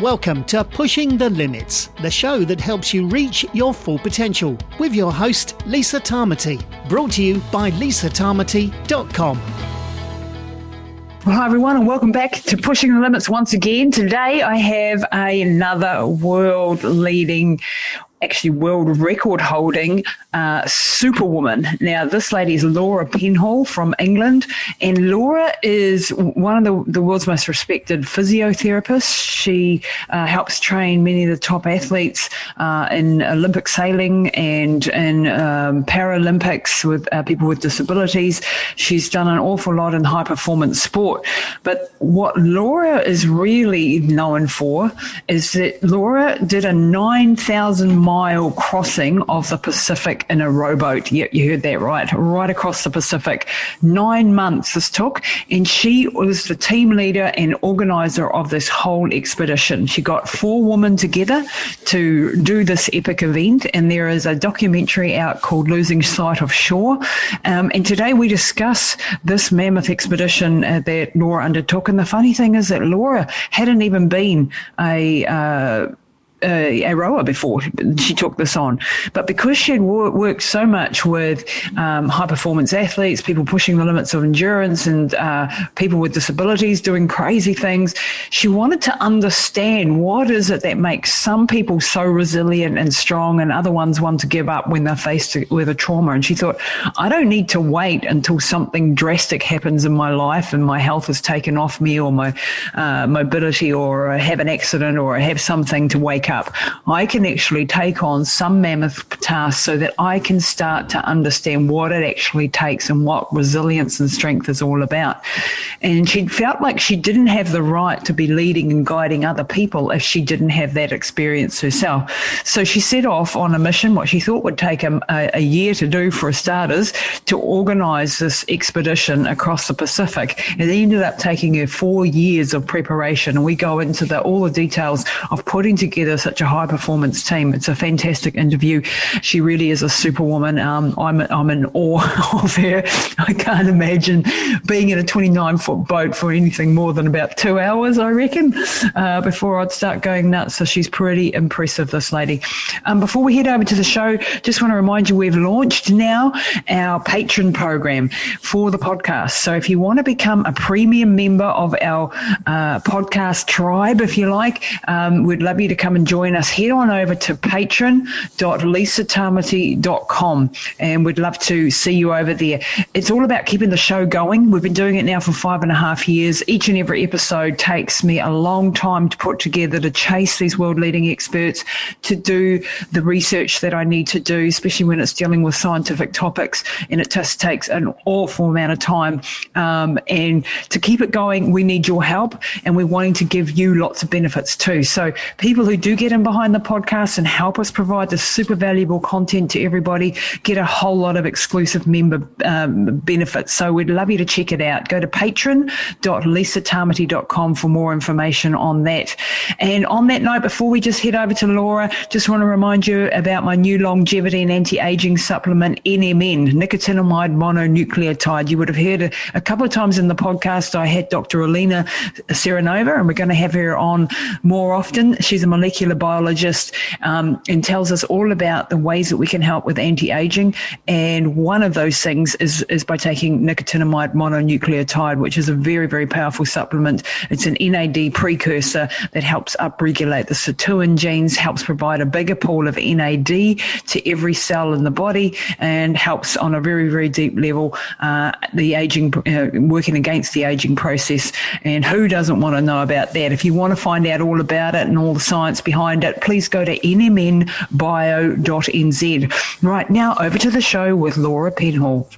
Welcome to Pushing the Limits, the show that helps you reach your full potential, with your host, Lisa Tamati. Brought to you by lisatamati.com. Well, hi, everyone, and welcome back to Pushing the Limits once again. Today, I have another world leading actually world record holding uh, superwoman. Now, this lady is Laura Penhall from England, and Laura is one of the, the world's most respected physiotherapists. She uh, helps train many of the top athletes uh, in Olympic sailing and in um, Paralympics with uh, people with disabilities. She's done an awful lot in high performance sport. But what Laura is really known for is that Laura did a 9,000 mile crossing of the Pacific in a rowboat. Yeah, you heard that right. Right across the Pacific. Nine months this took. And she was the team leader and organizer of this whole expedition. She got four women together to do this epic event. And there is a documentary out called Losing Sight of Shore. Um, and today we discuss this mammoth expedition uh, that Laura undertook. And the funny thing is that Laura hadn't even been a, uh, a, a rower before she took this on. But because she had wor- worked so much with um, high performance athletes, people pushing the limits of endurance, and uh, people with disabilities doing crazy things, she wanted to understand what is it that makes some people so resilient and strong, and other ones want to give up when they're faced with a trauma. And she thought, I don't need to wait until something drastic happens in my life and my health is taken off me, or my uh, mobility, or I have an accident, or I have something to wake up. I can actually take on some mammoth tasks so that I can start to understand what it actually takes and what resilience and strength is all about. And she felt like she didn't have the right to be leading and guiding other people if she didn't have that experience herself. So she set off on a mission, what she thought would take a, a year to do for starters, to organize this expedition across the Pacific. It ended up taking her four years of preparation. And we go into the, all the details of putting together such a high performance team. It's a fantastic interview. She really is a superwoman. Um, I'm, I'm in awe of her. I can't imagine being in a 29 foot boat for anything more than about two hours, I reckon, uh, before I'd start going nuts. So she's pretty impressive, this lady. Um, before we head over to the show, just want to remind you we've launched now our patron program for the podcast. So if you want to become a premium member of our uh, podcast tribe, if you like, um, we'd love you to come and join us, head on over to patron.lisatamati.com and we'd love to see you over there. It's all about keeping the show going. We've been doing it now for five and a half years. Each and every episode takes me a long time to put together, to chase these world leading experts, to do the research that I need to do, especially when it's dealing with scientific topics. And it just takes an awful amount of time. Um, and to keep it going, we need your help and we're wanting to give you lots of benefits too. So people who do get in behind the podcast and help us provide the super valuable content to everybody, get a whole lot of exclusive member um, benefits. So we'd love you to check it out. Go to patron.lisatamati.com for more information on that. And on that note, before we just head over to Laura, just want to remind you about my new longevity and anti-aging supplement, NMN, nicotinamide mononucleotide. You would have heard a, a couple of times in the podcast, I had Dr. Alina Seranova, and we're going to have her on more often. She's a molecular biologist um, and tells us all about the ways that we can help with anti-aging. And one of those things is, is by taking nicotinamide mononucleotide, which is a very, very powerful supplement. It's an NAD precursor that helps upregulate the sirtuin genes, helps provide a bigger pool of NAD to every cell in the body, and helps on a very, very deep level uh, the aging, uh, working against the aging process. And who doesn't want to know about that? If you want to find out all about it and all the science behind it, please go to nmnbio.nz. Right now, over to the show with Laura Penhall.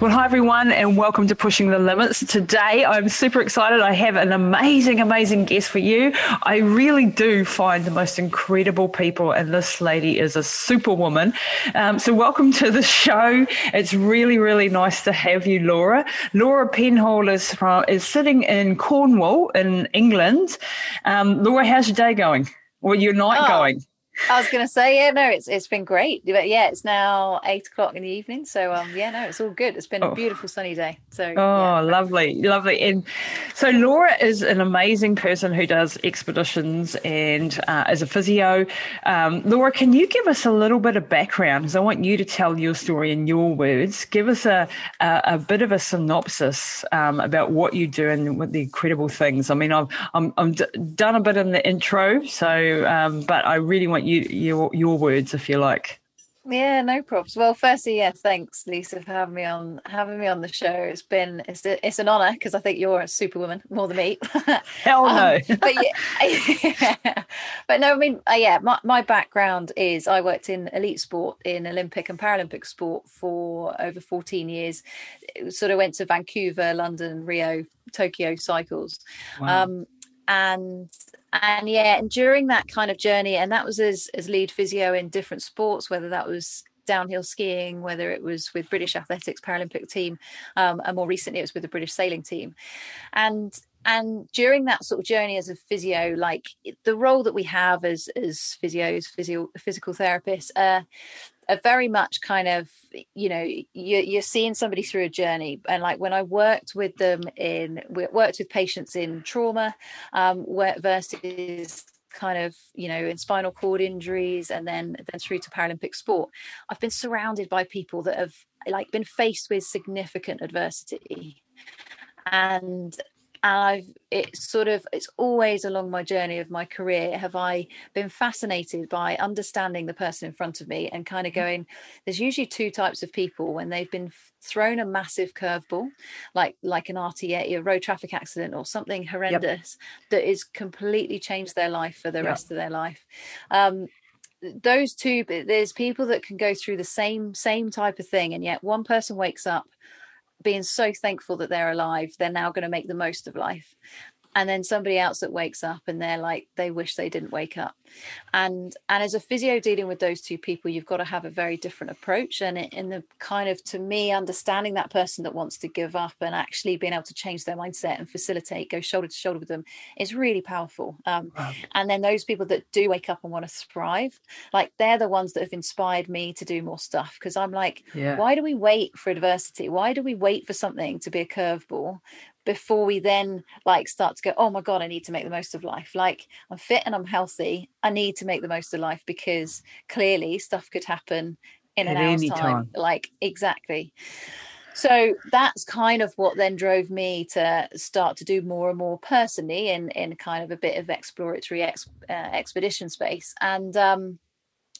Well, hi everyone, and welcome to Pushing the Limits. Today, I'm super excited. I have an amazing, amazing guest for you. I really do find the most incredible people, and this lady is a superwoman. Um, so, welcome to the show. It's really, really nice to have you, Laura. Laura Penhall is from is sitting in Cornwall in England. Um, Laura, how's your day going? Or your night oh. going? I was going to say, yeah, no, it's it's been great. But yeah, it's now eight o'clock in the evening. So um, yeah, no, it's all good. It's been oh. a beautiful sunny day. So oh, yeah. lovely, lovely. And so Laura is an amazing person who does expeditions and uh, as a physio. Um, Laura, can you give us a little bit of background? Because I want you to tell your story in your words. Give us a a, a bit of a synopsis um, about what you do and what the incredible things. I mean, I've I'm, I'm d- done a bit in the intro, so um, but I really want you your your words if you like. Yeah, no problems. Well, firstly, yeah, thanks, Lisa, for having me on having me on the show. It's been it's a, it's an honour because I think you're a superwoman more than me. Hell no. um, but yeah, but no, I mean, uh, yeah, my my background is I worked in elite sport in Olympic and Paralympic sport for over 14 years. It sort of went to Vancouver, London, Rio, Tokyo cycles. Wow. Um, and and yeah and during that kind of journey and that was as as lead physio in different sports whether that was downhill skiing whether it was with british athletics paralympic team um, and more recently it was with the british sailing team. And and during that sort of journey as a physio like the role that we have as as physios physio physical therapists uh, are very much kind of you know you're, you're seeing somebody through a journey. And like when i worked with them in we worked with patients in trauma um versus kind of you know in spinal cord injuries and then then through to paralympic sport i've been surrounded by people that have like been faced with significant adversity. And and I've it's sort of it's always along my journey of my career have I been fascinated by understanding the person in front of me and kind of mm-hmm. going there's usually two types of people when they've been thrown a massive curveball like like an RTA a road traffic accident or something horrendous yep. that is completely changed their life for the yep. rest of their life um, those two there's people that can go through the same same type of thing and yet one person wakes up being so thankful that they're alive they're now going to make the most of life and then somebody else that wakes up and they're like they wish they didn't wake up. And and as a physio dealing with those two people you've got to have a very different approach. And in the kind of to me understanding that person that wants to give up and actually being able to change their mindset and facilitate go shoulder to shoulder with them is really powerful. Um, wow. and then those people that do wake up and want to thrive like they're the ones that have inspired me to do more stuff. Because i'm like yeah. why do we wait for adversity? Why do we wait for something to be a curveball before we then like start to go oh my god i need to make the most of life. Like i'm fit and i'm healthy. I need to make the most of life because clearly stuff could happen in At an hour's time. time. Like exactly. So that's kind of what then drove me to start to do more and more personally in in kind of a bit of exploratory ex, uh, expedition space. And um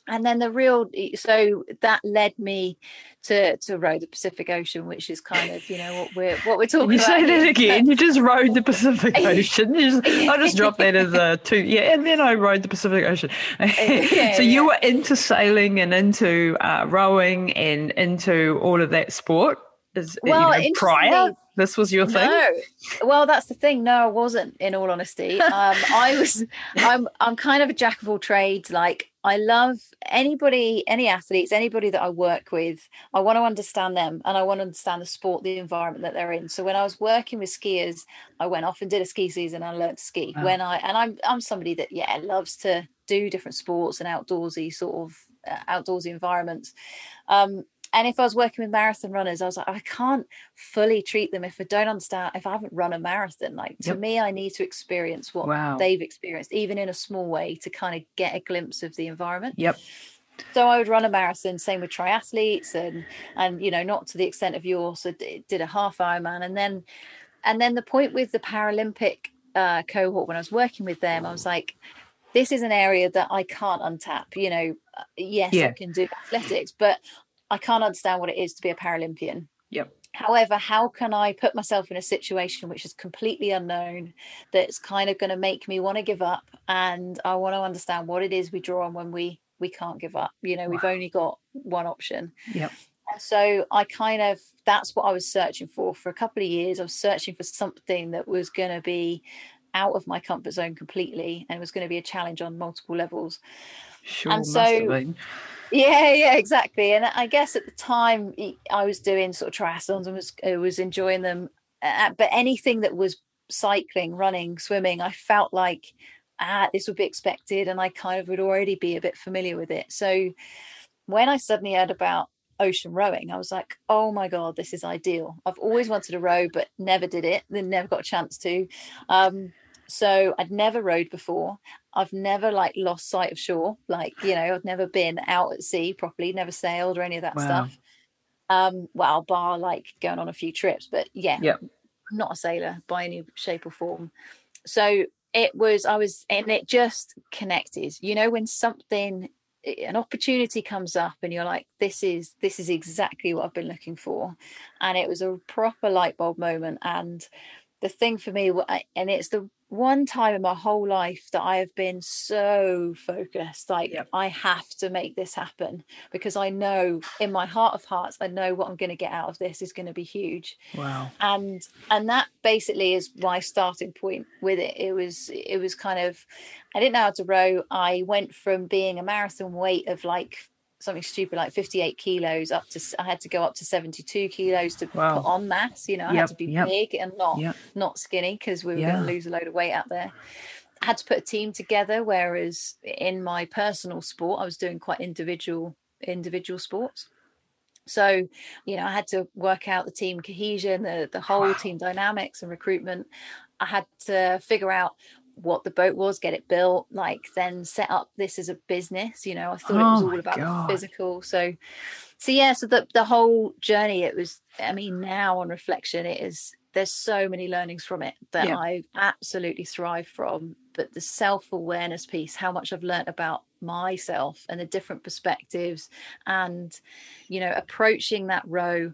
and then the real so that led me to to row the Pacific Ocean, which is kind of you know what we're what we're talking you about. You say that again. You just rode the Pacific Ocean. Just, I just dropped that as a two. Yeah, and then I rode the Pacific Ocean. yeah, so you yeah. were into sailing and into uh, rowing and into all of that sport. Is, well, you know, prior this was your thing? No. Well that's the thing. No i wasn't in all honesty. Um i was i'm i'm kind of a jack of all trades. Like i love anybody any athletes anybody that i work with. I want to understand them and i want to understand the sport the environment that they're in. So when i was working with skiers i went off and did a ski season and learned to ski. When i and i'm i'm somebody that yeah loves to do different sports and outdoorsy sort of uh, outdoorsy environments. Um and if I was working with marathon runners, I was like, I can't fully treat them if I don't understand, if I haven't run a marathon. Like to yep. me, I need to experience what wow. they've experienced, even in a small way, to kind of get a glimpse of the environment. Yep. So I would run a marathon, same with triathletes, and and you know not to the extent of yours. So did a half Ironman, and then and then the point with the Paralympic uh, cohort when I was working with them, I was like, this is an area that I can't untap. You know, uh, yes, yeah. I can do athletics, but I can't understand what it is to be a Paralympian. Yep. However, how can I put myself in a situation which is completely unknown that's kind of going to make me want to give up? And I want to understand what it is we draw on when we we can't give up. You know, wow. we've only got one option. Yep. so I kind of that's what I was searching for for a couple of years. I was searching for something that was going to be out of my comfort zone completely and it was going to be a challenge on multiple levels. Sure, and so yeah, yeah, exactly. And I guess at the time I was doing sort of triathlons and was was enjoying them. Uh, but anything that was cycling, running, swimming, I felt like ah, this would be expected, and I kind of would already be a bit familiar with it. So when I suddenly heard about ocean rowing, I was like, oh my God, this is ideal. I've always wanted to row, but never did it, then never got a chance to. Um, so I'd never rowed before. I've never like lost sight of shore. Like, you know, I've never been out at sea properly, never sailed or any of that wow. stuff. Um, well, bar like going on a few trips, but yeah, yep. not a sailor by any shape or form. So it was, I was, and it just connected. You know, when something an opportunity comes up and you're like this is this is exactly what i've been looking for and it was a proper light bulb moment and the thing for me and it's the one time in my whole life that I have been so focused like yep. I have to make this happen because I know in my heart of hearts I know what I'm going to get out of this is going to be huge. Wow. And and that basically is my starting point with it. It was it was kind of I didn't know how to row. I went from being a marathon weight of like something stupid like 58 kilos up to I had to go up to 72 kilos to wow. put on mass you know I yep, had to be yep. big and not yep. not skinny because we were yeah. going to lose a load of weight out there I had to put a team together whereas in my personal sport I was doing quite individual individual sports so you know I had to work out the team cohesion the the whole wow. team dynamics and recruitment I had to figure out what the boat was, get it built, like then set up this as a business. You know, I thought oh it was oh all about God. physical. So, so yeah, so the the whole journey, it was. I mean, now on reflection, it is. There's so many learnings from it that yeah. I absolutely thrive from. But the self awareness piece, how much I've learned about myself and the different perspectives, and you know, approaching that row,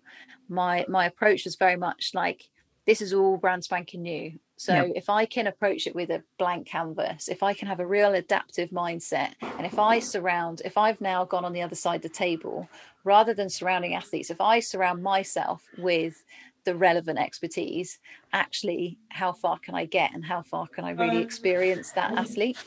my my approach was very much like this is all brand spanking new so yep. if I can approach it with a blank canvas, if I can have a real adaptive mindset, and if I surround, if I've now gone on the other side of the table, rather than surrounding athletes, if I surround myself with the relevant expertise, actually, how far can I get and how far can I really uh. experience that athlete?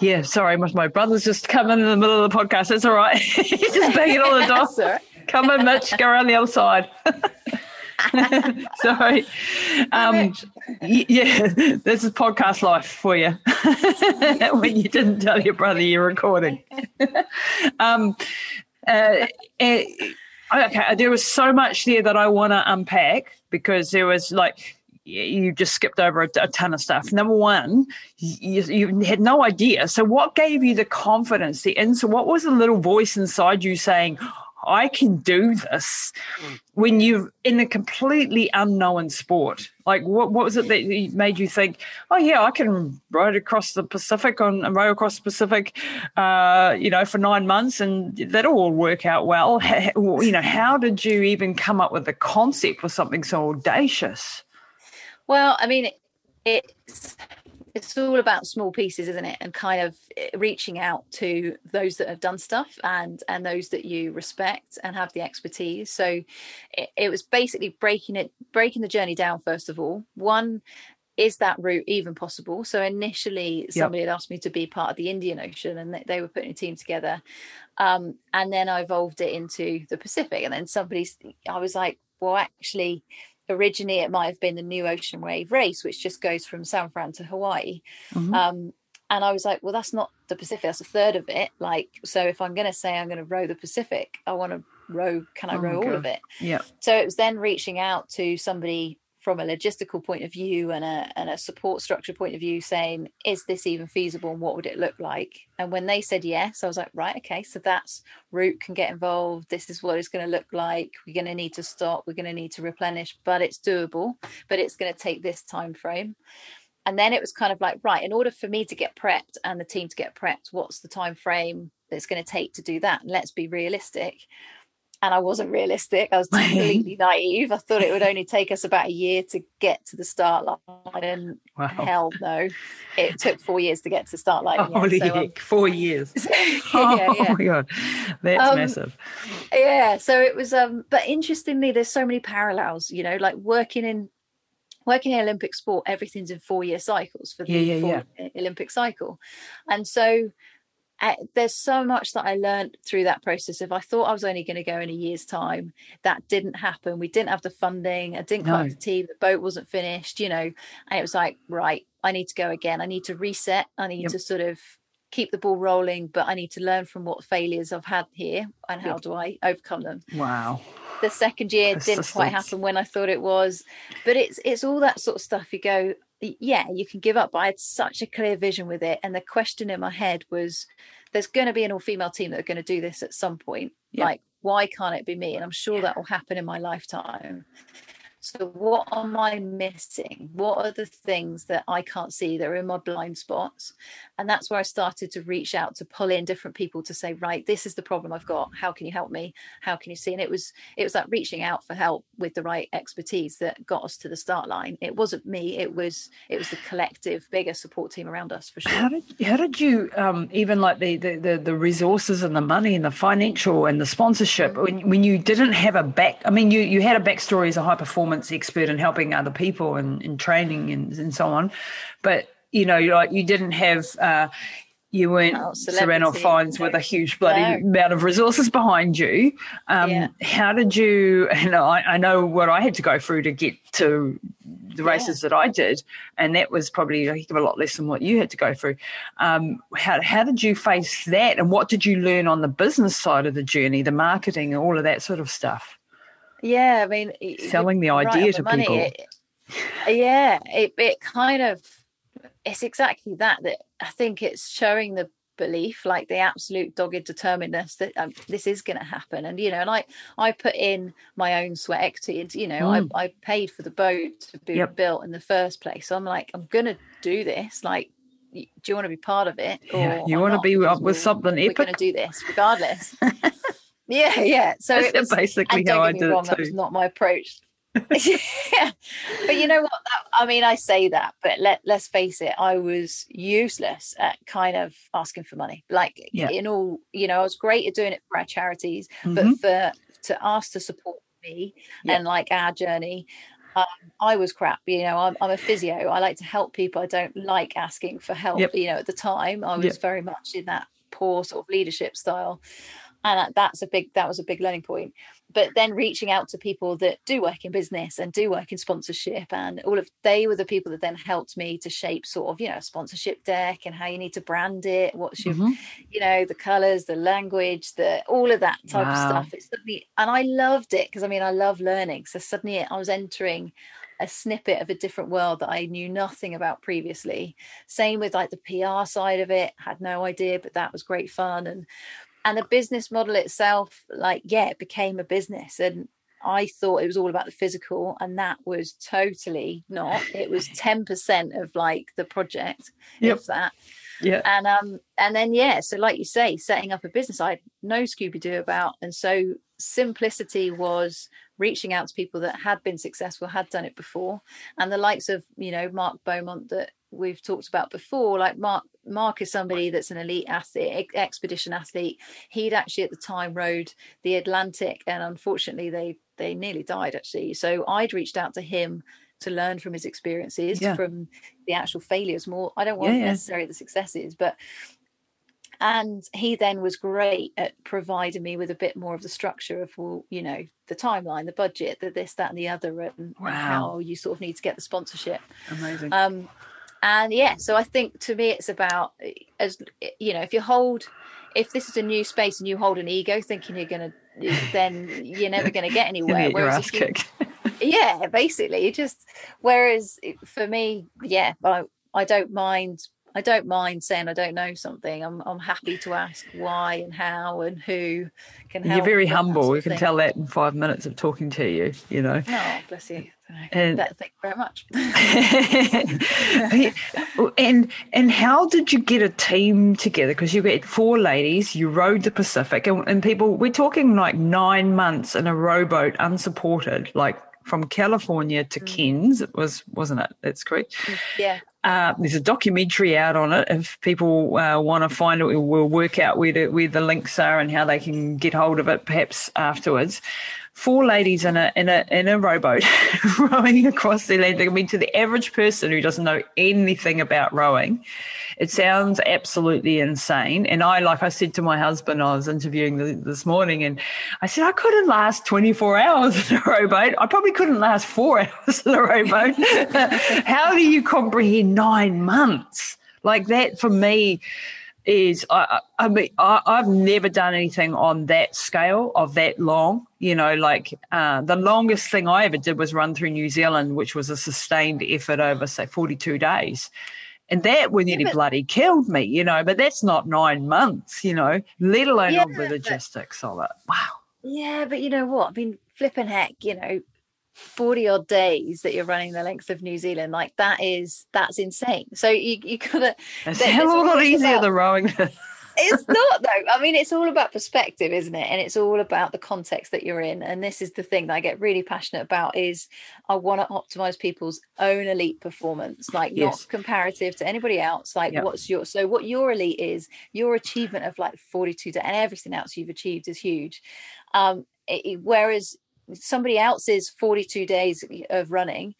Yeah, sorry, my brother's just come in, in the middle of the podcast. It's all right. He's just banging on the door. Come in, Mitch. Go around the other side. Sorry. Um, yeah, this is podcast life for you. when you didn't tell your brother you're recording. um, uh, uh, okay, there was so much there that I want to unpack because there was like you just skipped over a, a, ton of stuff. Number one, you, you, had no idea. So, what gave you the confidence? The answer? What was the little voice inside you saying, I can do this mm. when you're in a completely unknown sport. Like, what, what was it that made you think, oh, yeah, I can ride across the Pacific on a row across the Pacific, uh, you know, for nine months and that'll all work out well. you know, how did you even come up with the concept for something so audacious? Well, I mean, it's it's all about small pieces isn't it? And kind of eh, reaching out to those that have done stuff and and those that you respect and have the expertise. So it, it was basically breaking it breaking the journey down first of all. One is that route even possible? So initially somebody yep. had asked me to be part of the indian ocean and they, they were putting a team together um, and then i evolved it into the pacific. And then somebody i was like well actually originally it might have been the new ocean wave race which just goes from san fran to hawaii. Mm-hmm. um, and i was like well that's not the pacific that's a third of it. Like so if i'm going to say i'm going to row the pacific i want to row can i oh row all of it? Yeah. So it was then reaching out to somebody from a logistical point of view and a, and a support structure point of view saying is this even feasible and what would it look like? And when they said yes i was like right okay so that's root can get involved. This is what it's going to look like. We're going to need to stop. We're going to need to replenish but it's doable but it's going to take this time frame. And then it was kind of like right in order for me to get prepped and the team to get prepped what's the time frame that's going to take to do that? And let's be realistic and I wasn't realistic. I was completely naive. I thought it would only take us about a year to get to the start line, and wow. hell no, it took four years to get to the start line. Holy so, um, four years! yeah, oh yeah. my god, that's um, massive. Yeah, so it was. Um, but interestingly, there's so many parallels. You know, like working in working in Olympic sport, everything's in four year cycles for the yeah, yeah, Olympic cycle, and so uh, there's so much that I learned through that process. If I thought I was only going to go in a year's time, that didn't happen. We didn't have the funding. I didn't no. the team. The boat wasn't finished, you know, and it was like, right, I need to go again. I need to reset. I need yep. to sort of keep the ball rolling, but I need to learn from what failures I've had here and how do I overcome them. Wow. The second year didn't quite happen when I thought it was, but it's it's all that sort of stuff. You go, yeah, you can give up. But I had such a clear vision with it. And the question in my head was there's going to be an all female team that are going to do this at some point. Yeah. Like, why can't it be me? And I'm sure that will happen in my lifetime. So, what am I missing? What are the things that I can't see that are in my blind spots? And that's where I started to reach out to pull in different people to say, right, this is the problem I've got. How can you help me? How can you see? And it was it was that reaching out for help with the right expertise that got us to the start line. It wasn't me. It was it was the collective, bigger support team around us for sure. How did how did you um, even like the, the, the the resources and the money and the financial and the sponsorship mm-hmm. when when you didn't have a back? I mean, you you had a backstory as a high performance performance expert in helping other people and, in training and, and so on. But you know, like you didn't have uh, you weren't oh, Sir Ranulph Fiennes with a huge bloody no. amount of resources behind you. Um, yeah. How did you? And I, I, know what I had to go through to get to the races yeah. that I did, and that was probably a heck of a lot less than what you had to go through. Um, how how did you face that, and what did you learn on the business side of the journey, the marketing, and all of that sort of stuff? Yeah, I mean, selling the idea right to money, people. It, yeah, it it kind of it's exactly that. That I think it's showing the belief, like the absolute dogged determinedness that um, this is going to happen. And you know, and I I put in my own sweat equity, and you know, mm. I I paid for the boat to be yep. built in the first place. So I'm like, I'm going to do this. Like, do you want to be part of it? yeah, you want to be up with something epic? We're going to do this regardless. Yeah, yeah. So That's it was basically how I did wrong, it too. That was not my approach. yeah. But you know what? That, I mean, I say that, but let let's face it, I was useless at kind of asking for money. Like yeah. in all, you know, I was great at doing it for our charities, mm-hmm. but for to ask to support me yeah. and like our journey, um, I was crap. You know, I'm, I'm, a physio. I like to help people. I don't like asking for help. Yep. You know, at the time, I was yep. very much in that poor sort of leadership style and that's a big that was a big learning point but then reaching out to people that do work in business and do work in sponsorship and all of they were the people that then helped me to shape sort of you know a sponsorship deck and how you need to brand it what's your mm-hmm. you know the colors the language the all of that type wow. of stuff it's suddenly and i loved it because i mean i love learning so suddenly i was entering a snippet of a different world that I knew nothing about previously. Same with like the PR side of it, had no idea, but that was great fun. And and the business model itself like yeah it became a business and I thought it was all about the physical, and that was totally not. It was ten percent of like the project, yep. if that. Yeah. And um, and then yeah, so like you say, setting up a business I had no Scooby Doo about, and so simplicity was reaching out to people that had been successful, had done it before, and the likes of you know Mark Beaumont that we've talked about before. Like Mark, Mark is somebody that's an elite athlete, expedition athlete. He'd actually at the time rode the Atlantic, and unfortunately, they they nearly died actually. So I'd reached out to him to learn from his experiences, yeah. from the actual failures. More, I don't want yeah, yeah. necessarily the successes, but and he then was great at providing me with a bit more of the structure of well you know the timeline the budget the this that and the other and, wow. and how you sort of need to get the sponsorship amazing um and yeah so i think to me it's about as you know if you hold if this is a new space and you hold an ego thinking you're gonna then you're never gonna get anywhere. ass you, yeah basically It just whereas for me yeah I, I don't mind I don't mind saying I don't know something. I'm I'm happy to ask why and how and who can help. You're very humble. You can thing. tell that in five minutes of talking to you. You know. Oh, bless you. And, that, thank you very much. and and how did you get a team together? Because you had four ladies, you rode the Pacific, and, and people. We're talking like nine months in a rowboat, unsupported, like from California to mm. Cairns. It was wasn't it? That's correct. Yeah. Uh, there's a documentary out on it. If people uh, want to find it, we'll work out where where the links are and how they can get hold of it perhaps afterwards. Four ladies in a in a in a rowboat rowing across the Atlantic. I mean, to the average person who doesn't know anything about rowing, it sounds absolutely insane. And I, like I said to my husband, I was interviewing the, this morning, and I said I couldn't last 24 hours in a rowboat. I probably couldn't last four hours in a rowboat. How do you comprehend nine months? Like that for me is I, I mean I, have never done anything on that scale of that long. You know, like uh, the longest thing I ever did was run through New Zealand, which was a sustained effort over say forty two days. And that would nearly yeah, bloody killed me, you know, but that's not nine months, you know, let alone yeah, all the logistics but, of it. Wow. Yeah, but you know what? I mean, flipping heck, you know, 40 odd days that you're running the length of New Zealand, like that is that's insane. So you you gotta it's a hell of a lot easier than rowing. it's not though. I mean, it's all about perspective, isn't it? And it's all about the context that you're in. And this is the thing that I get really passionate about is I want to optimize people's own elite performance, like yes. not comparative to anybody else. Like yep. what's your so what your elite is, your achievement of like 42 to, and everything else you've achieved is huge. Um, it, whereas somebody else's 42 days of running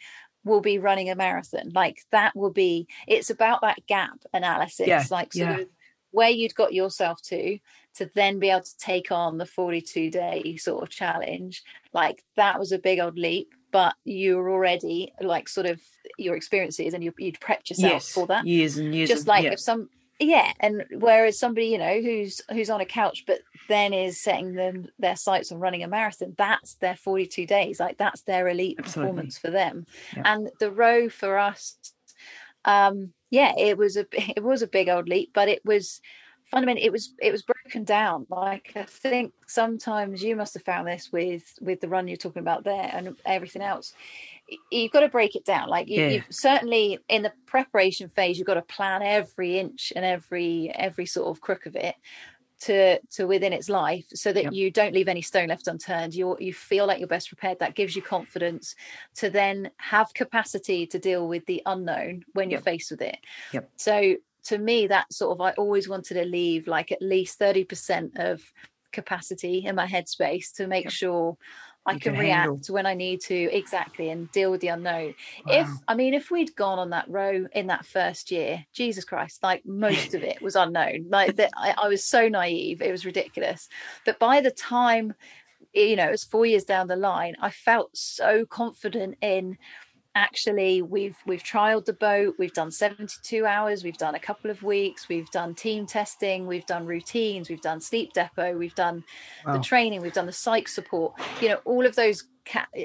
will be running a marathon like that will be it's about that gap analysis yeah, like sort yeah. of where you'd got yourself to to then be able to take on the 42 day sort of challenge like that was a big old leap but you were already like sort of your experiences and you, would prepped yourself yes, for that years and years just like yeah. if some yeah and whereas somebody you know who's who's on a couch but then is setting them their sights on running a marathon that's their 42 days like that's their elite Absolutely. performance for them yeah. and the row for us um yeah it was a it was a big old leap but it was fundamentally it was it was broken down like i think sometimes you must have found this with with the run you're talking about there and everything else you've got to break it down like you, yeah. you've certainly in the preparation phase you've got to plan every inch and every every sort of crook of it to to within its life so that yep. you don't leave any stone left unturned you you feel like you're best prepared that gives you confidence to then have capacity to deal with the unknown when you're faced with it yep. so to me that sort of i always wanted to leave like at least 30% of capacity in my headspace to make yep. sure I can, can react when I need to exactly and deal with the unknown. Wow. If I mean, if we'd gone on that row in that first year, Jesus Christ, like most of it was unknown. Like that, I, I was so naive, it was ridiculous. But by the time, you know, it was four years down the line, I felt so confident in actually we've we've trialed the boat we've done 72 hours we've done a couple of weeks we've done team testing we've done routines we've done sleep depot we've done wow. the training we've done the psych support. You know all of those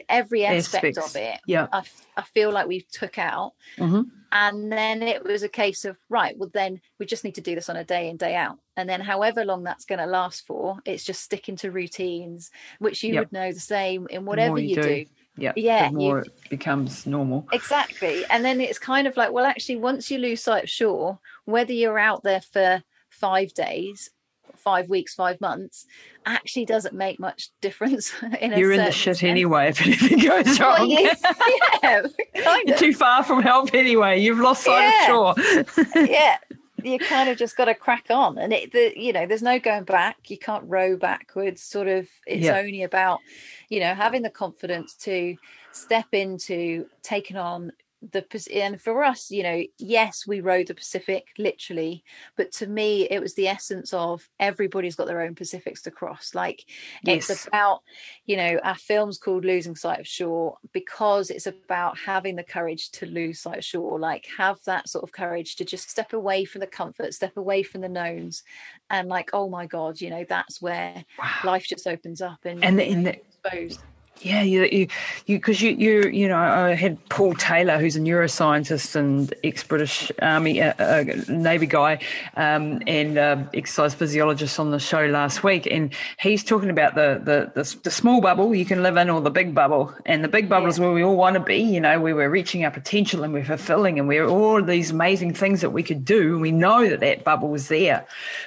every aspect of it yeah. I, I feel like we took out. Mm-hmm. and then it was a case of right well then we just need to do this on a day in day out. And then however long that's going to last for it's just sticking to routines which you yep. would know the same in whatever you, you do, do yeah yeah the more you, it becomes normal. Exactly and then it's kind of like well actually once you lose sight of shore whether you're out there for five days five weeks five months actually doesn't make much difference in you're in the shit sense. anyway if anything goes wrong. well, yeah, yeah you're too far from help anyway. You've lost sight yeah. of shore yeah you kind of just got to crack on and it the you know there's no going back you can't row backwards sort of it's yeah. only about you know having the confidence to step into taking on the and for us you know yes we rode the pacific literally but to me it was the essence of everybody's got their own pacifics to cross like yes. it's about you know our film's called losing sight of shore because it's about having the courage to lose sight of shore like have that sort of courage to just step away from the comfort step away from the knowns and like oh my god you know that's where wow. life just opens up and and in the, exposed yeah, you, you, you, because you, you, you know, I had Paul Taylor, who's a neuroscientist and ex-British Army uh, uh, Navy guy, um, and uh, exercise physiologist on the show last week, and he's talking about the, the the, the small bubble you can live in, or the big bubble, and the big bubble yeah. is where we all want to be. You know, where we're reaching our potential and we're fulfilling, and we're all these amazing things that we could do, and we know that that bubble is there,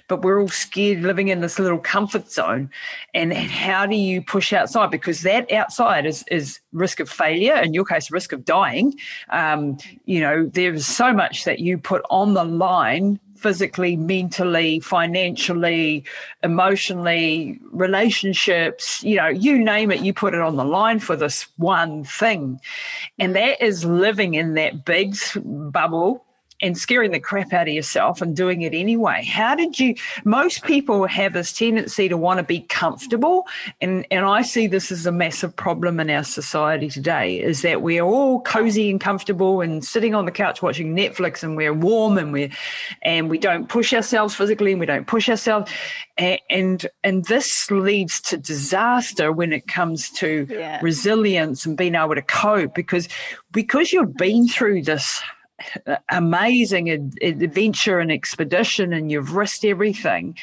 but we're all scared living in this little comfort zone, and, and how do you push outside because that outside is, is risk of failure, in your case, risk of dying. Um, you know, there's so much that you put on the line physically, mentally, financially, emotionally, relationships, you know, you name it, you put it on the line for this one thing. And that is living in that big bubble and scaring the crap out of yourself and doing it anyway. How did you? Most people have this tendency to want to be comfortable, and and I see this as a massive problem in our society today. Is that we're all cozy and comfortable and sitting on the couch watching Netflix, and we're warm and we're and we don't push ourselves physically, and we don't push ourselves, and and, and this leads to disaster when it comes to yeah. resilience and being able to cope because because you've been through this amazing adventure and expedition and you've risked everything,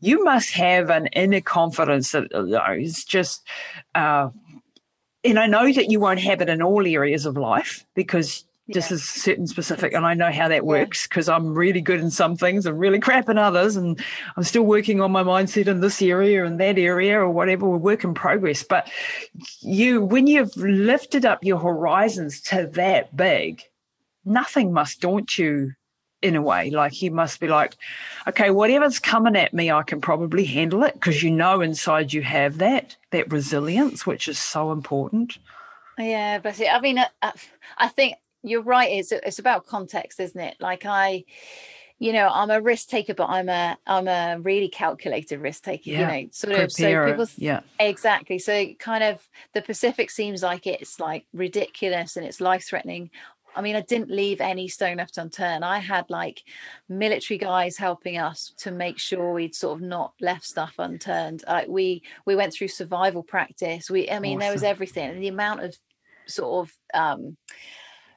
you must have an inner confidence that that is just. Uh, and I know that you won't have it in all areas of life because yeah. this is certain specific and I know how that works because yeah. I'm really good in some things and really crap in others and I'm still working on my mindset in this area and that area or whatever we're work in progress but you when you've lifted up your horizons to that big nothing must daunt you in a way. Like you must be like, okay, whatever's coming at me, I can probably handle it because you know inside you have that that resilience, which is so important. Yeah, but I mean, I, I think you're right. It's it's about context, isn't it? Like I, you know, I'm a risk taker, but I'm a I'm a really calculated risk taker. Yeah. You know, sort of. so people, yeah, exactly. So kind of the Pacific seems like it's like ridiculous and it's life threatening. I mean, I didn't leave any stone left unturned. I had like military guys helping us to make sure we'd sort of not left stuff unturned. Like we we went through survival practice. We, I mean, awesome. there was everything, and the amount of sort of um,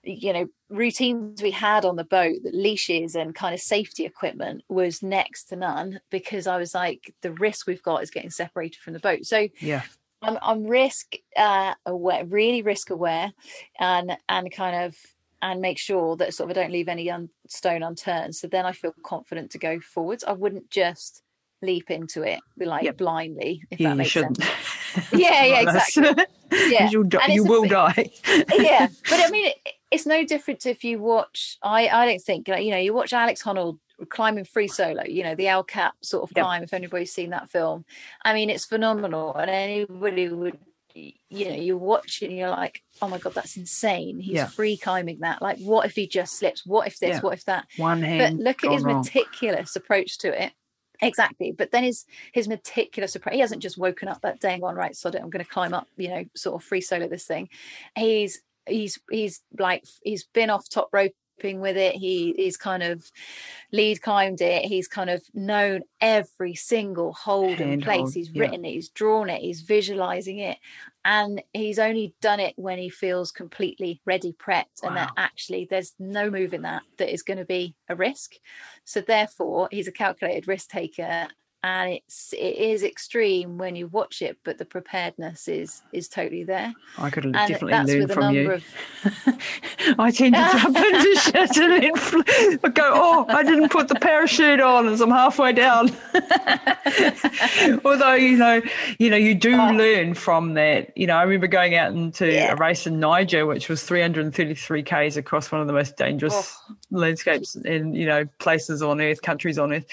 you know routines we had on the boat the leashes and kind of safety equipment was next to none because i was like the risk we've got is getting separated from the boat so yeah i'm, I'm risk uh, aware really risk aware and and kind of and make sure that sort of I don't leave any un- stone unturned. So then I feel confident to go forwards. I wouldn't just leap into it like yep. blindly, if yeah, that makes sense. yeah, yeah, exactly. yeah, you'll you will die. yeah, but I mean, it, it's no different if you watch. I I don't think like, you know you watch Alex Honnold climbing free solo you know the el cap sort of climb if anybody's seen that film i mean it's phenomenal and anybody would you know you watch it and you're like oh my god that's insane. He's yeah. free climbing that. Like what if he just slips? What if this? Yeah. what if that? One hand but look at his wrong. meticulous approach to it. Exactly. But then his his meticulous approach he hasn't just woken up that day and gone right so i'm going to climb up you know sort of free solo this thing. He's he's he's like he's been off top rope with it. He he's kind of lead climbed it. He's kind of known every single hold Hand and place. Hold, he's written yeah. it, he's drawn it, he's visualizing it. And he's only done it when he feels completely ready, prepped, wow. and that actually there's no move in that that is going to be a risk. So therefore, he's a calculated risk taker and it's it is extreme when you watch it but the preparedness is is totally there i could and definitely learn from you of... i tend to jump into shit and then fl- go oh i didn't put the parachute on as i'm halfway down although you know you know you do oh. learn from that you know i remember going out into yeah. a race in niger which was 333 k's across one of the most dangerous oh. landscapes and you know places on earth countries on earth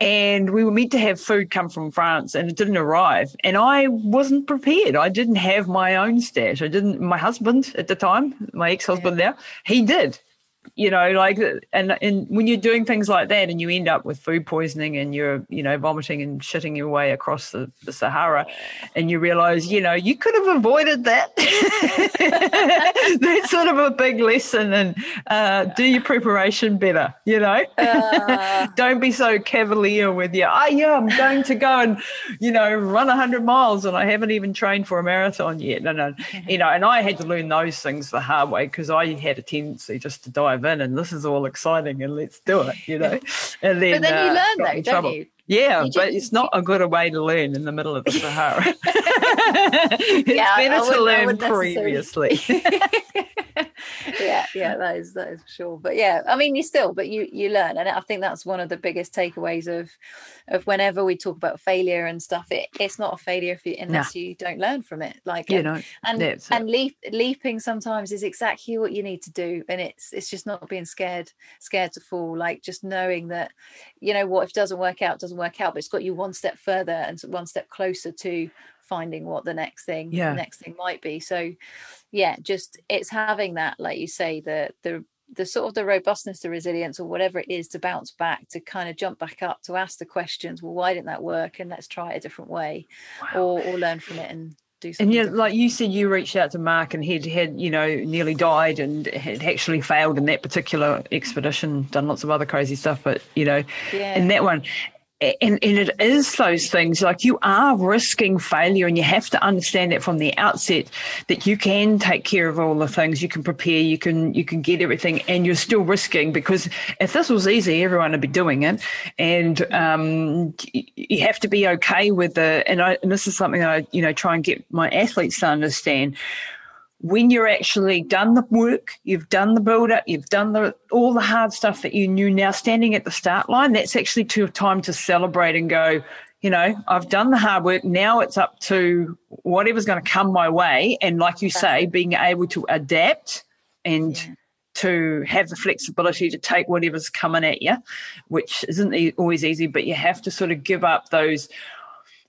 and we were meant to have food come from France and it didn't arrive. And I wasn't prepared. I didn't have my own stash. I didn't, my husband at the time, my ex husband yeah. there, he did you know like and and when you're doing things like that and you end up with food poisoning and you're you know vomiting and shitting your way across the, the sahara and you realize you know you could have avoided that. That's sort of a big lesson and uh, do your preparation better you know? Uh, don't be so cavalier with your oh yeah i'm going to go and you know run 100 miles and i haven't even trained for a marathon yet. No no. You know and i had to learn those things the hard way because i had a tendency just to dive in and this is all exciting and let's do it, you know. And then, but then you uh, learn though, don't trouble. you? Yeah, you but it's not a good way to learn in the middle of the Sahara. it's yeah, better to learn previously. Yeah, yeah, that is that is for sure. But yeah, I mean, you still, but you you learn, and I think that's one of the biggest takeaways of of whenever we talk about failure and stuff. It it's not a failure if you unless nah. you don't learn from it. Like you know, and and leap, leaping sometimes is exactly what you need to do, and it's it's just not being scared scared to fall. Like just knowing that, you know, what if it doesn't work out, doesn't work out, but it's got you one step further and one step closer to finding what the next thing yeah. next thing might be so yeah just it's having that like you say the the the sort of the robustness the resilience or whatever it is to bounce back to kind of jump back up to ask the questions well why didn't that work and let's try it a different way wow. or or learn from it and do something and yeah like you said you reached out to mark and he'd had you know nearly died and had actually failed in that particular expedition done lots of other crazy stuff but you know yeah. in that one and, and it is those things like you are risking failure and you have to understand that from the outset that you can take care of all the things you can prepare you can you can get everything and you're still risking because if this was easy everyone would be doing it. And um, you have to be okay with the and, I, and this is something I you know try and get my athletes to understand when you're actually done the work, you've done the build up, you've done the all the hard stuff that you knew now standing at the start line, that's actually to time to celebrate and go, you know, I've done the hard work. Now it's up to whatever's going to come my way. And like you say, being able to adapt and yeah. to have the flexibility to take whatever's coming at you, which isn't always easy, but you have to sort of give up those.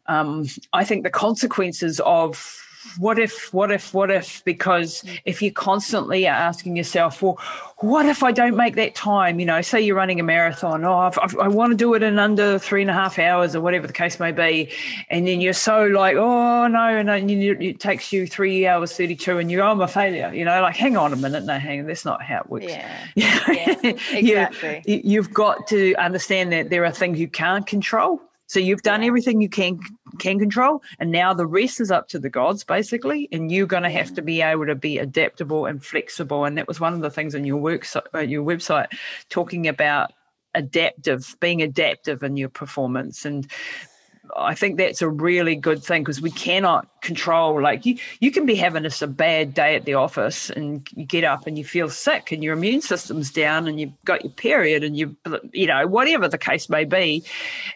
Um, I think the consequences of what if, what if, what if? Because mm. if you're constantly asking yourself, well, what if I don't make that time? You know, say you're running a marathon, oh, I've, I've, i want to do it in under three and a half hours or whatever the case may be. And then you're so like, oh, no, and it takes you three hours 32 and you, oh, I'm a failure. You know, like, hang on a minute. No, hang on. That's not how it works. Yeah. yeah exactly. you, you've got to understand that there are things you can't control so you've done everything you can can control, and now the rest is up to the gods, basically. And you're going to have to be able to be adaptable and flexible. And that was one of the things on your work uh, your website talking about adaptive, being adaptive in your performance and I think that's a really good thing because we cannot control. Like you, you can be having a, a bad day at the office, and you get up and you feel sick, and your immune system's down, and you've got your period, and you, you know, whatever the case may be.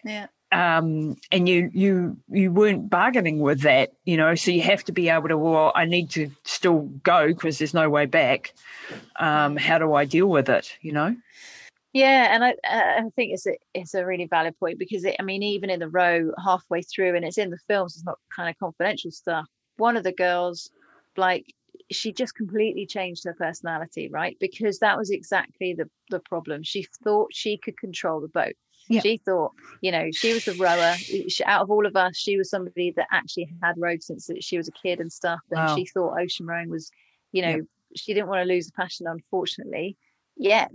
Yeah um, and you you you weren't bargaining with that, you know. So you have to be able to. Well, I need to still go because there's no way back. Um, how do I deal with it? You know. Yeah, and I I think it's a it's a really valid point because it, I mean even in the row halfway through and it's in the films it's not kind of confidential stuff. One of the girls, like she just completely changed her personality, right? Because that was exactly the the problem. She thought she could control the boat yeah. She thought, you know, she was the rower. She, out of all of us, she was somebody that actually had rowed since she was a kid and stuff. And wow. she thought ocean rowing was, you know, she didn't want to lose the passion. Unfortunately, yeah,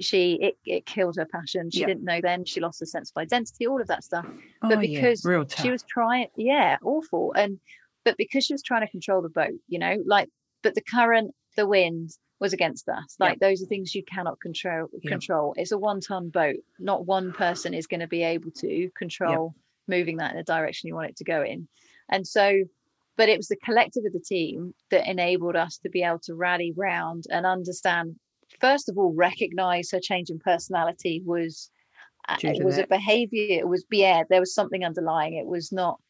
she it, it killed her passion. She didn't know then. She lost her sense of identity. All of that stuff. Oh, but because yeah. she was trying, yeah, awful. And but because she was trying to control the boat, you know, like but the current, the wind, was against us. Like those are things you cannot control. Control. It's a one-ton boat. Not one person is going to be able to control moving that in the direction you want it to go in. And so, but it was the collective of the team that enabled us to be able to rally round and understand. First of all, recognize her change in personality was uh, it was a behavior. It was yeah, there was something underlying. It was not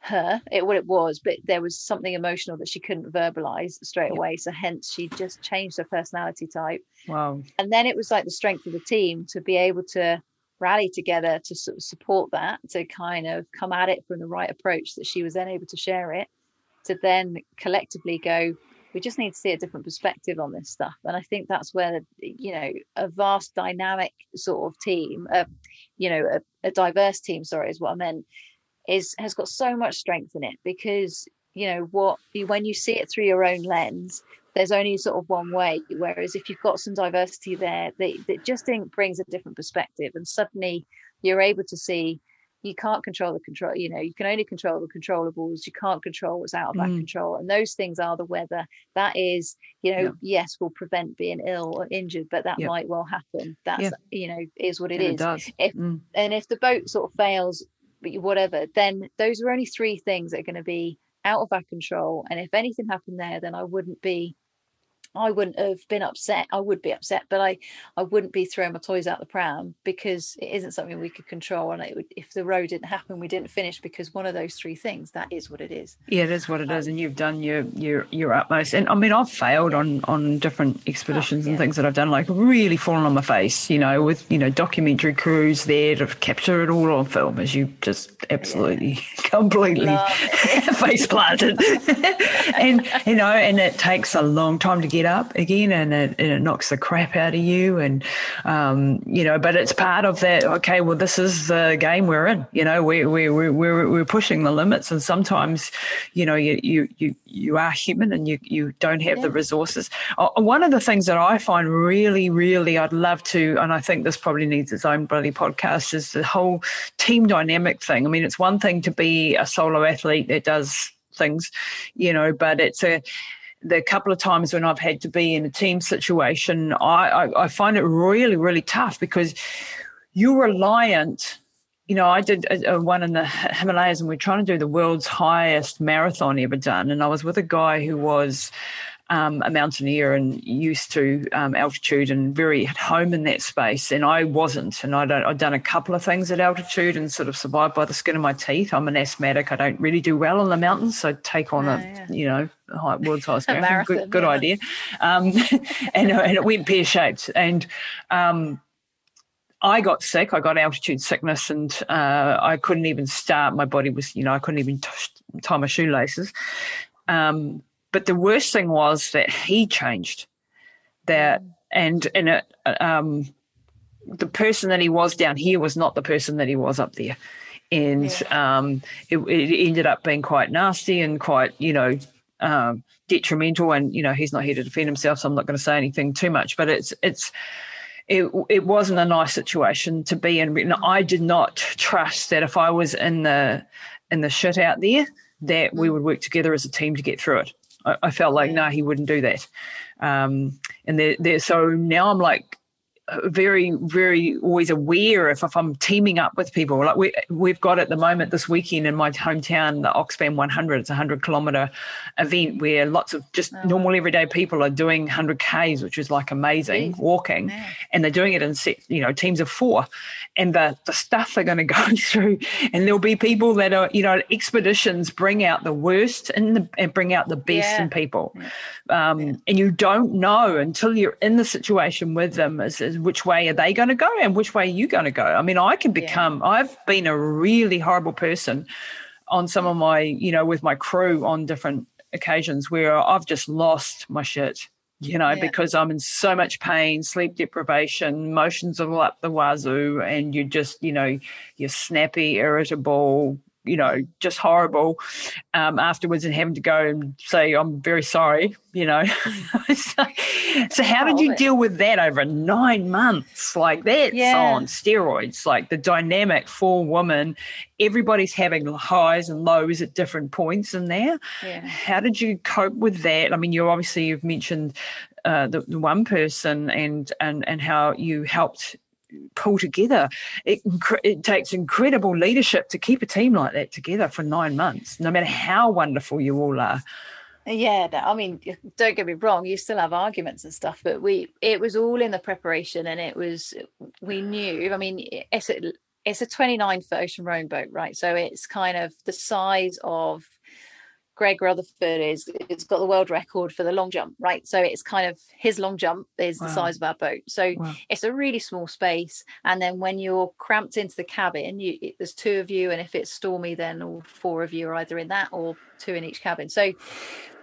her it what it was but there was something emotional that she couldn't verbalize straight away so hence she just changed her personality type. Wow. And then it was like the strength of the team to be able to rally together to sort of support that to kind of come at it from the right approach that she was then able to share it to then collectively go we just need to see a different perspective on this stuff. And i think that's where you know a vast dynamic sort of team uh, you know a, a diverse team sorry is what i meant is has got so much strength in it because you know what when you see it through your own lens there's only sort of one way whereas if you've got some diversity there that, that just brings a different perspective and suddenly you're able to see you can't control the control you know you can only control the controllables you can't control what's out of mm. control and those things are the weather that is you know yeah. yes will prevent being ill or injured but that yeah. might well happen that's yeah. you know is what it and is. it if mm. and if the boat sort of fails whatever, then those are only three things that are going to be out of our control. And if anything happened there, then I wouldn't be I wouldn't have been upset. I would be upset, but I, I wouldn't be throwing my toys out the pram because it isn't something we could control. And it would, if the row didn't happen, we didn't finish because one of those three things. That is what it is. Yeah, it is what it um, is, and you've done your your your utmost. And I mean, I've failed on on different expeditions oh, yeah. and things that I've done, like really fallen on my face. You know, with you know documentary crews there to capture it all on film, as you just absolutely yeah. completely face planted. and you know, and it takes a long time to get up again, and it, and it knocks the crap out of you, and um, you know, but it's part of that. Okay, well, this is the game we're in. You know, we we we we're, we're pushing the limits, and sometimes, you know, you you you, you are human, and you you don't have yeah. the resources. Uh, one of the things that I find really, really, I'd love to, and I think this probably needs its own bloody podcast, is the whole team dynamic thing. I mean, it's one thing to be a solo athlete that does things, you know, but it's a the couple of times when I've had to be in a team situation, I, I, I find it really, really tough because you're reliant. You know, I did a, a one in the Himalayas and we're trying to do the world's highest marathon ever done. And I was with a guy who was um, a mountaineer and used to um, altitude and very at home in that space. And I wasn't. And I'd, I'd, done a couple of things at altitude and sort of survived by the skin of my teeth. I'm an asthmatic. I don't really do well in the mountains. So take on oh, a, yeah. you know, high, world's highest marathon. marathon. Good, good yeah. idea. Um, and, and it went pear shaped. And, um, I got sick. I got altitude sickness, and uh, I couldn't even start. My body was, you know, I couldn't even t- tie my shoelaces. Um, but the worst thing was that he changed. That and and it, um, the person that he was down here was not the person that he was up there, and yeah. um, it, it, ended up being quite nasty and quite you know um, detrimental. And you know he's not here to defend himself, so I'm not going to say anything too much. But it's it's it, it wasn't a nice situation to be in. I did not trust that if I was in the in the shit out there, that we mm. would work together as a team to get through it. I, I felt like, no, nah, he wouldn't do that. Um, and there, there, so now I'm like, very, very always aware if, if I'm teaming up with people. Like we we've got at the moment this weekend in my hometown the Oxfam 100. It's a hundred kilometer event where lots of just oh. normal everyday people are doing 100 k's, which is like amazing yeah. walking, yeah. and they're doing it in set, you know teams of four, and the the stuff they're going to go through, and there'll be people that are you know expeditions bring out the worst and and bring out the best yeah. in people, um, and you don't know until you're in the situation with them as, as which way are they going to go and which way are you going to go? I mean, I can become, yeah. I've been a really horrible person on some of my, you know, with my crew on different occasions where I've just lost my shit, you know, yeah. because I'm in so much pain, sleep deprivation, emotions all up the wazoo, and you're just, you know, you're snappy, irritable, you know, just horrible um, afterwards and having to go and say, I'm very sorry, you know. so, so, how did you deal with that over nine months? Like that's yeah. on steroids, like the dynamic for women. Everybody's having highs and lows at different points in there. Yeah. How did you cope with that? I mean, you obviously you've mentioned uh, the, the, one person and and and how you helped pull together. It, it takes incredible leadership to keep a team like that together for nine months, no matter how wonderful you all are. Yeah, I mean, don't get me wrong, you still have arguments and stuff, but we it was all in the preparation, and it was we knew. I mean, it's a, it's a 29 foot ocean rowing boat, right? So it's kind of the size of Greg Rutherford is it's got the world record for the long jump, right? So it's kind of his long jump is wow. the size of our boat. So wow. it's a really small space. And then when you're cramped into the cabin, you, it, there's two of you, and if it's stormy, then all four of you are either in that or two in each cabin. So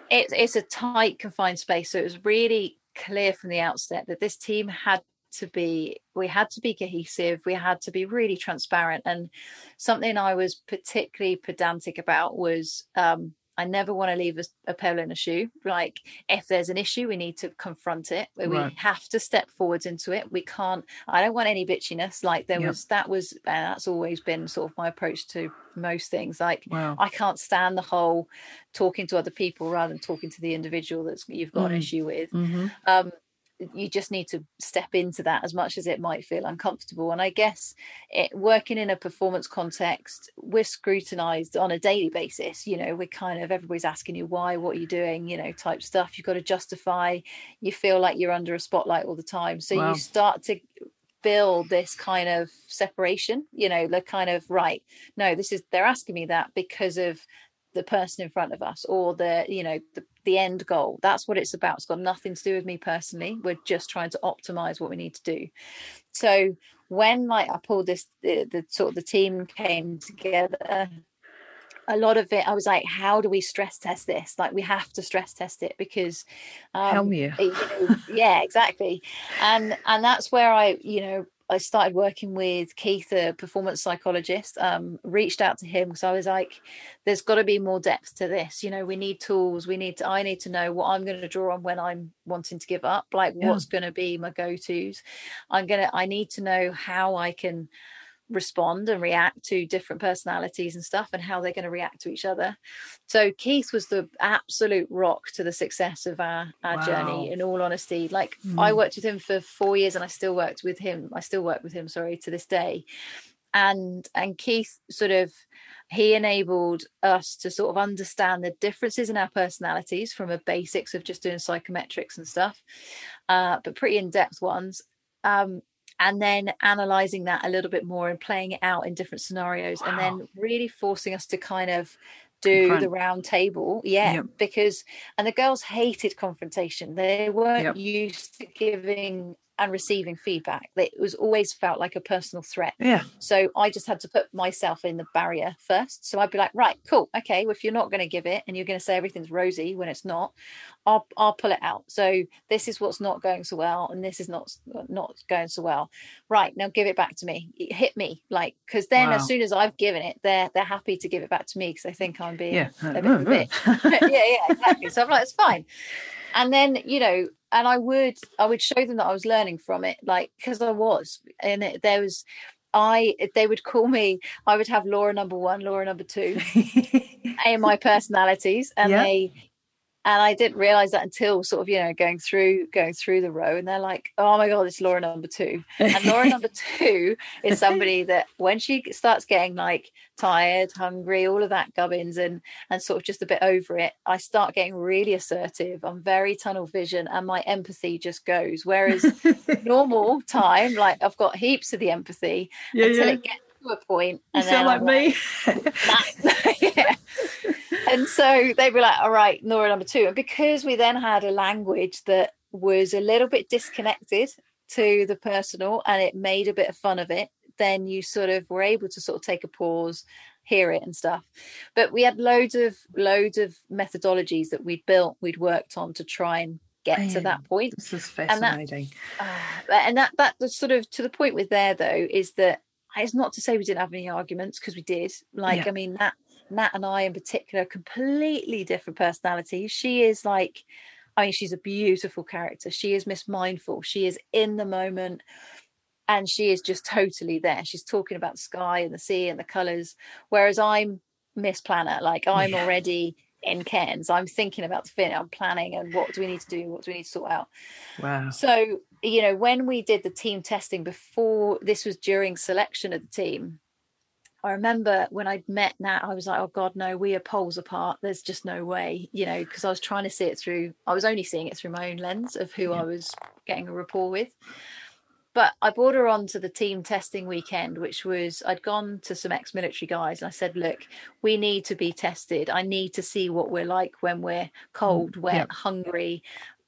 it's it's a tight, confined space. So it was really clear from the outset that this team had to be we had to be cohesive we had to be really transparent and something i was particularly pedantic about was um, I never want to leave a, a pebble in a shoe. Like if there's an issue, we need to confront it. We right. have to step forwards into it. We can't. I don't want any bitchiness. Like there yep. was that was and that's always been sort of my approach to most things. Like wow. I can't stand the whole talking to other people rather than talking to the individual that's you've got mm. an issue with. Mm-hmm. Um, you just need to step into that as much as it might feel uncomfortable. And i guess it, working in a performance context we're scrutinized on a daily basis you know we're kind of everybody's asking you why? What are you doing? you know type stuff. You've got to justify. You feel like you're under a spotlight all the time. So wow. you start to build this kind of separation you know the kind of right no this is they're asking me that because of the person in front of us or the you know the, the end goal. That's what it's about. It's got nothing to do with me personally. We're just trying to optimize what we need to do. So when like i pulled this the, the sort of the team came together a lot of it i was like how do we stress test this? Like we have to stress test it because um, yeah. You know, yeah exactly. And and that's where i you know I started working with Keith, a performance psychologist. Um, reached out to him because I was like, "There's got to be more depth to this. You know, we need tools. We need to. I need to know what I'm going to draw on when I'm wanting to give up. Like, yeah. what's going to be my go-to's. I'm gonna. I need to know how I can." Respond and react to different personalities and stuff and how they're going to react to each other so keith was the absolute rock to the success of our, our wow. journey in all honesty like mm. i worked with him for four years and i still worked with him i still work with him sorry to this day and and keith sort of he enabled us to sort of understand the differences in our personalities from a basics of just doing psychometrics and stuff uh, but pretty in-depth ones um, and then analyzing that a little bit more and playing it out in different scenarios wow. and then really forcing us to kind of do the round table yeah yep. because and the girls hated confrontation they weren't yep. used to giving and receiving feedback. That it was always felt like a personal threat. Yeah. So I just had to put myself in the barrier first. So I'd be like, right, cool, okay. Well, if you're not going to give it and you're going to say everything's rosy when it's not, I'll I'll pull it out. So this is what's not going so well, and this is not not going so well. Right now, give it back to me. Hit me, like because then wow. as soon as I've given it, they're they're happy to give it back to me because they think I'm being yeah. a bit, a bit. yeah, yeah, exactly. So I'm like, it's fine. And then you know and I would I would show them that I was learning from it, like because I was, and it, there was. I they would call me. I would have Laura number one, Laura number two, in my personalities, and yeah. they and I didn't realize that until sort of you know going through going through the row, and they're like, "Oh my god, it's Laura number two. And Laura number two is somebody that when she starts getting like tired, hungry, all of that gubbins, and and sort of just a bit over it, I start getting really assertive. I'm very tunnel vision, and my empathy just goes. Whereas normal time, like I've got heaps of the empathy yeah, until yeah. it gets to a point, and you sound like I'm me. Like, yeah and so they'd be like, all right, Nora number two. And because we then had a language that was a little bit disconnected to the personal and it made a bit of fun of it, then you sort of were able to sort of take a pause, hear it and stuff. But we had loads of loads of methodologies that we'd built, we'd worked on to try and get Man, to that point. This is fascinating. And that, uh, and that that sort of to the point with there though is that it's not to say we didn't have any arguments because we did. Like, yeah. I mean, that Nat and I in particular, completely different personalities. She is like, I mean, she's a beautiful character. She is Miss Mindful. She is in the moment and she is just totally there. She's talking about the sky and the sea and the colours. Whereas I'm Miss Planner, like I'm yeah. already in Cairns. I'm thinking about the fin, I'm planning and what do we need to do? What do we need to sort out? Wow. So, you know, when we did the team testing before this was during selection of the team, I remember when I'd met Nat, I was like, oh God, no, we are poles apart. There's just no way, you know, because I was trying to see it through, I was only seeing it through my own lens of who yeah. I was getting a rapport with. But I brought her on to the team testing weekend, which was I'd gone to some ex military guys and I said, look, we need to be tested. I need to see what we're like when we're cold, mm, wet, yeah. hungry,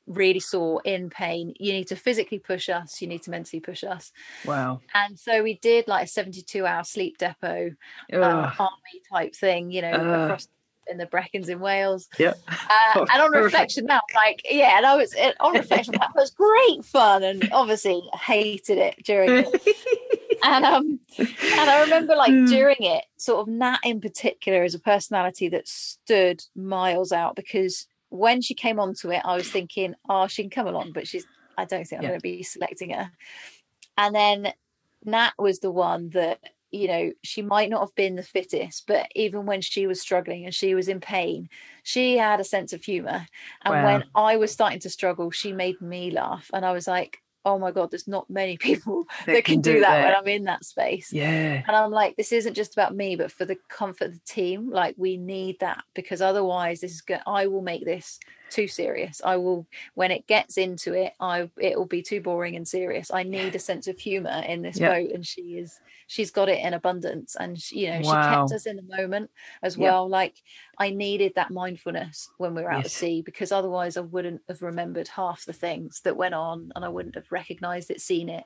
really sore in pain you need to physically push us you need to mentally push us wow and so we did like a 72 hour sleep depot uh, army type thing you know uh. across in the Brecons in Wales. Yeah. Uh, and on reflection now, like, yeah, and I was on reflection, that was great fun. And obviously hated it during it. and um and I remember like hmm. during it, sort of Nat in particular is a personality that stood miles out because when she came onto it, I was thinking, oh, she can come along, but she's I don't think I'm yeah. going to be selecting her. And then Nat was the one that you know she might not have been the fittest but even when she was struggling and she was in pain she had a sense of humor and wow. when i was starting to struggle she made me laugh and i was like oh my god there's not many people that, that can, can, do, do that, that, when i'm in that space. Yeah. And i'm like this isn't just about me but for the comfort of the team like we need that because otherwise this is good i will make this too serious. I will when it gets into it i it will be too boring and serious. I need a sense of humor in this yep. boat and she is she's got it in abundance. And she, you know wow. she kept us in the moment as well. Like i needed that mindfulness when we were out yes. at sea because otherwise i wouldn't have remembered half the things that went on and i wouldn't have recognized it seen it.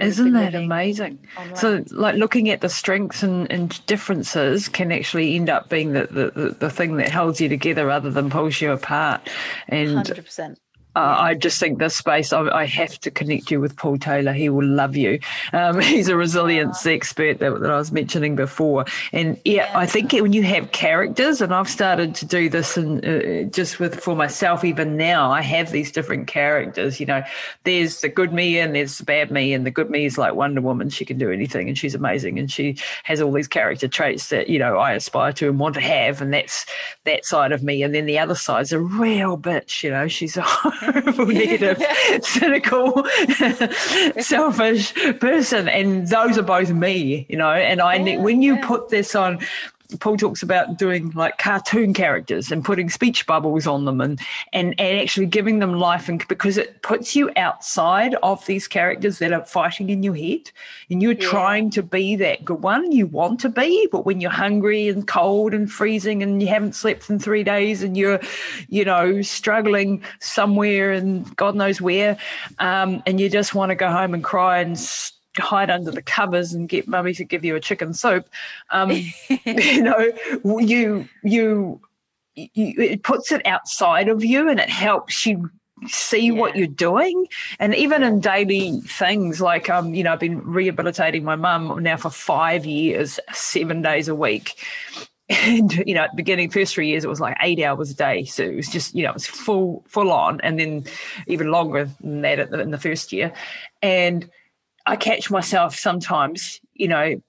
Isn't that amazing? So like looking at the strengths and, and differences can actually end up being the, the, the thing that holds you together rather than pulls you apart and 100% uh, I just think this space, I, I, have to connect you with Paul Taylor. He will love you. Um, he's a resilience expert that, that, I was mentioning before. And yeah, yeah, I think when you have characters, and I've started to do this and uh, just with for myself, even now, I have these different characters. You know, there's the good me and there's the bad me. And the good me is like Wonder Woman. She can do anything and she's amazing. And she has all these character traits that, you know, I aspire to and want to have. And that's that side of me. And then the other side's a real bitch, you know, she's a negative, cynical, selfish person. And those are both me, you know. And I, yeah, when you yeah. put this on, Paul talks about doing like cartoon characters and putting speech bubbles on them and, and, and actually giving them life and because it puts you outside of these characters that are fighting in your head and you're yeah. trying to be that good one you want to be but when you're hungry and cold and freezing and you haven't slept in three days and you're you know struggling somewhere and god knows where um, and you just want to go home and cry and hide under the covers and get mummy to give you a chicken soup. Um, you know, you, you you it puts it outside of you and it helps you see yeah. what you're doing and even in daily things like um you know i've been rehabilitating my mum now for five years seven days a week and you know at the beginning first three years it was like eight hours a day so it was just you know it was full full on and then even longer than that in the first year and I catch myself sometimes, you know,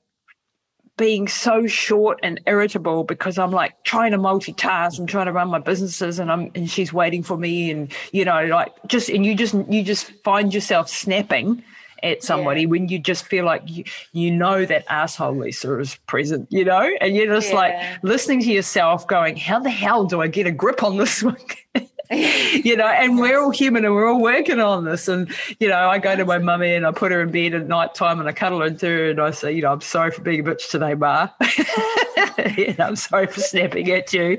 being so short and irritable because I'm like trying to multitask I'm trying to run my businesses and I'm and she's waiting for me and you know like just and you just you just find yourself snapping at somebody yeah. when you just feel like you, you know that asshole Lisa is present, you know, and you're just yeah. like listening to yourself going, How the hell do I get a grip on this one? you know, and we're all human and we're all working on this. And, you know, I go to my mummy and I put her in bed at night time and I cuddle her her and I say, you know, I'm sorry for being a bitch today, Ma. and I'm sorry for snapping at you.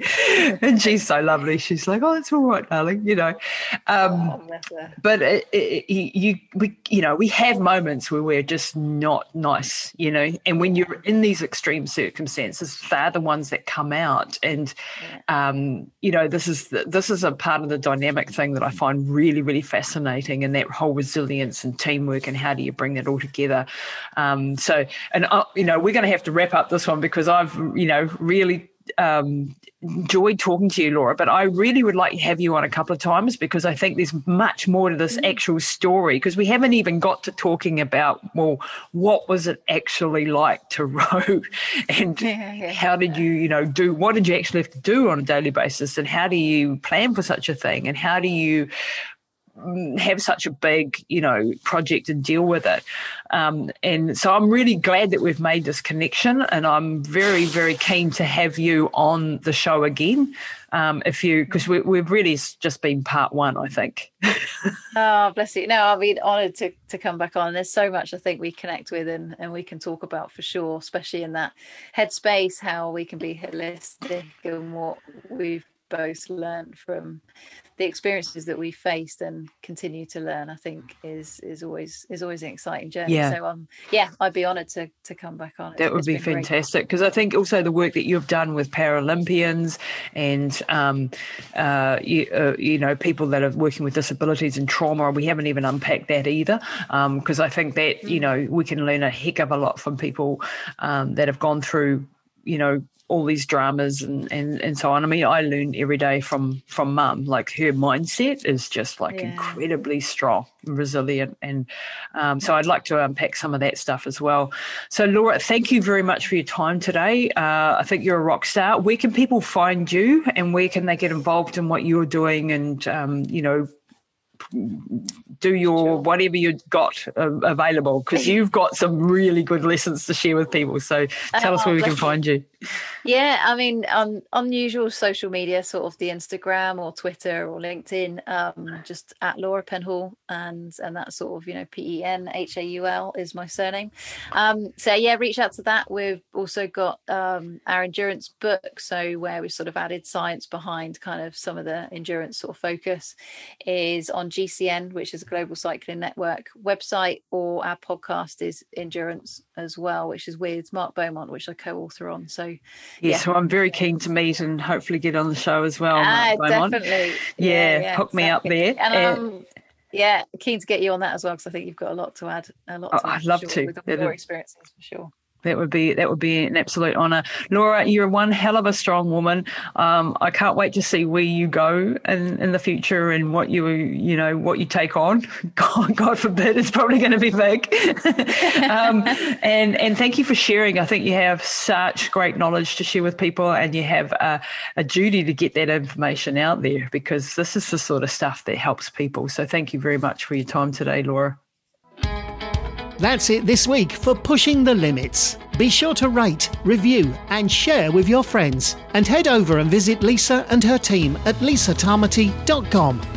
And she's so lovely. She's like, oh, it's all right, darling, you know. Um, oh, but it, it, you, we, you know, we have moments where we're just not nice, you know, and when you're in these extreme circumstances, they're the ones that come out. And, um, you know, this is, this is a part part of the dynamic thing that I find really, really fascinating, and that whole resilience and teamwork, and how do you bring that all together? Um, so, and uh, you know, we're going to have to wrap up this one because I've, you know, really um, enjoyed talking to you, Laura, but I really would like to have you on a couple of times because I think there's much more to this mm. actual story because we haven't even got to talking about, well, what was it actually like to row? And yeah, yeah, how did you, you know, do, what did you actually have to do on a daily basis? And how do you plan for such a thing? And how do you have such a big, you know, project and deal with it. Um, and so I'm really glad that we've made this connection, and I'm very, very keen to have you on the show again. Um, if you, because we, we've really just been part one, I think. oh, bless you. No, I'll be honoured to to come back on. There's so much I think we connect with and and we can talk about for sure, especially in that headspace, how we can be holistic and what we've both learned from the experiences that we faced and continue to learn i think is is always is always an exciting journey yeah. so um yeah i'd be honored to to come back on it. that would it's be fantastic because i think also the work that you've done with paralympians and um uh you, uh, you know people that are working with disabilities and trauma we haven't even unpacked that either um because i think that you mm. know we can learn a heck of a lot from people um, that have gone through you know, all these dramas and, and, and so on. I mean, I learn every day from from mum. Like her mindset is just like yeah. incredibly strong and resilient. And um, so I'd like to unpack some of that stuff as well. So Laura, thank you very much for your time today. Uh, I think you're a rock star. Where can people find you and where can they get involved in what you're doing and, um, you know, do your whatever you've got uh, available because you've got some really good lessons to share with people. So tell us where we can find you. Yeah, I mean, on unusual social media, sort of the Instagram or Twitter or LinkedIn, um, just at Laura Penhaul, and and that sort of you know P E N H A U L is my surname. Um, so yeah, reach out to that. We've also got um, our endurance book, so where we've sort of added science behind kind of some of the endurance sort of focus, is on GCN, which is a global cycling network website, or our podcast is Endurance as well, which is with Mark Beaumont, which I co-author on. So yeah, so I'm very keen to meet and hopefully get on the show as well. Ah, definitely. Yeah, yeah, yeah hook exactly. me up there. And um, yeah, keen to get you on that as well because I think you've got a lot to add. A lot. To oh, I'd love sure, to. With your experiences for sure. That would be that would be an absolute honour, Laura. You're one hell of a strong woman. Um, I can't wait to see where you go in, in the future and what you you know what you take on. God, God forbid, it's probably going to be big. um, and and thank you for sharing. I think you have such great knowledge to share with people, and you have a, a duty to get that information out there because this is the sort of stuff that helps people. So thank you very much for your time today, Laura. That's it this week for Pushing the Limits. Be sure to rate, review, and share with your friends. And head over and visit Lisa and her team at lisatamati.com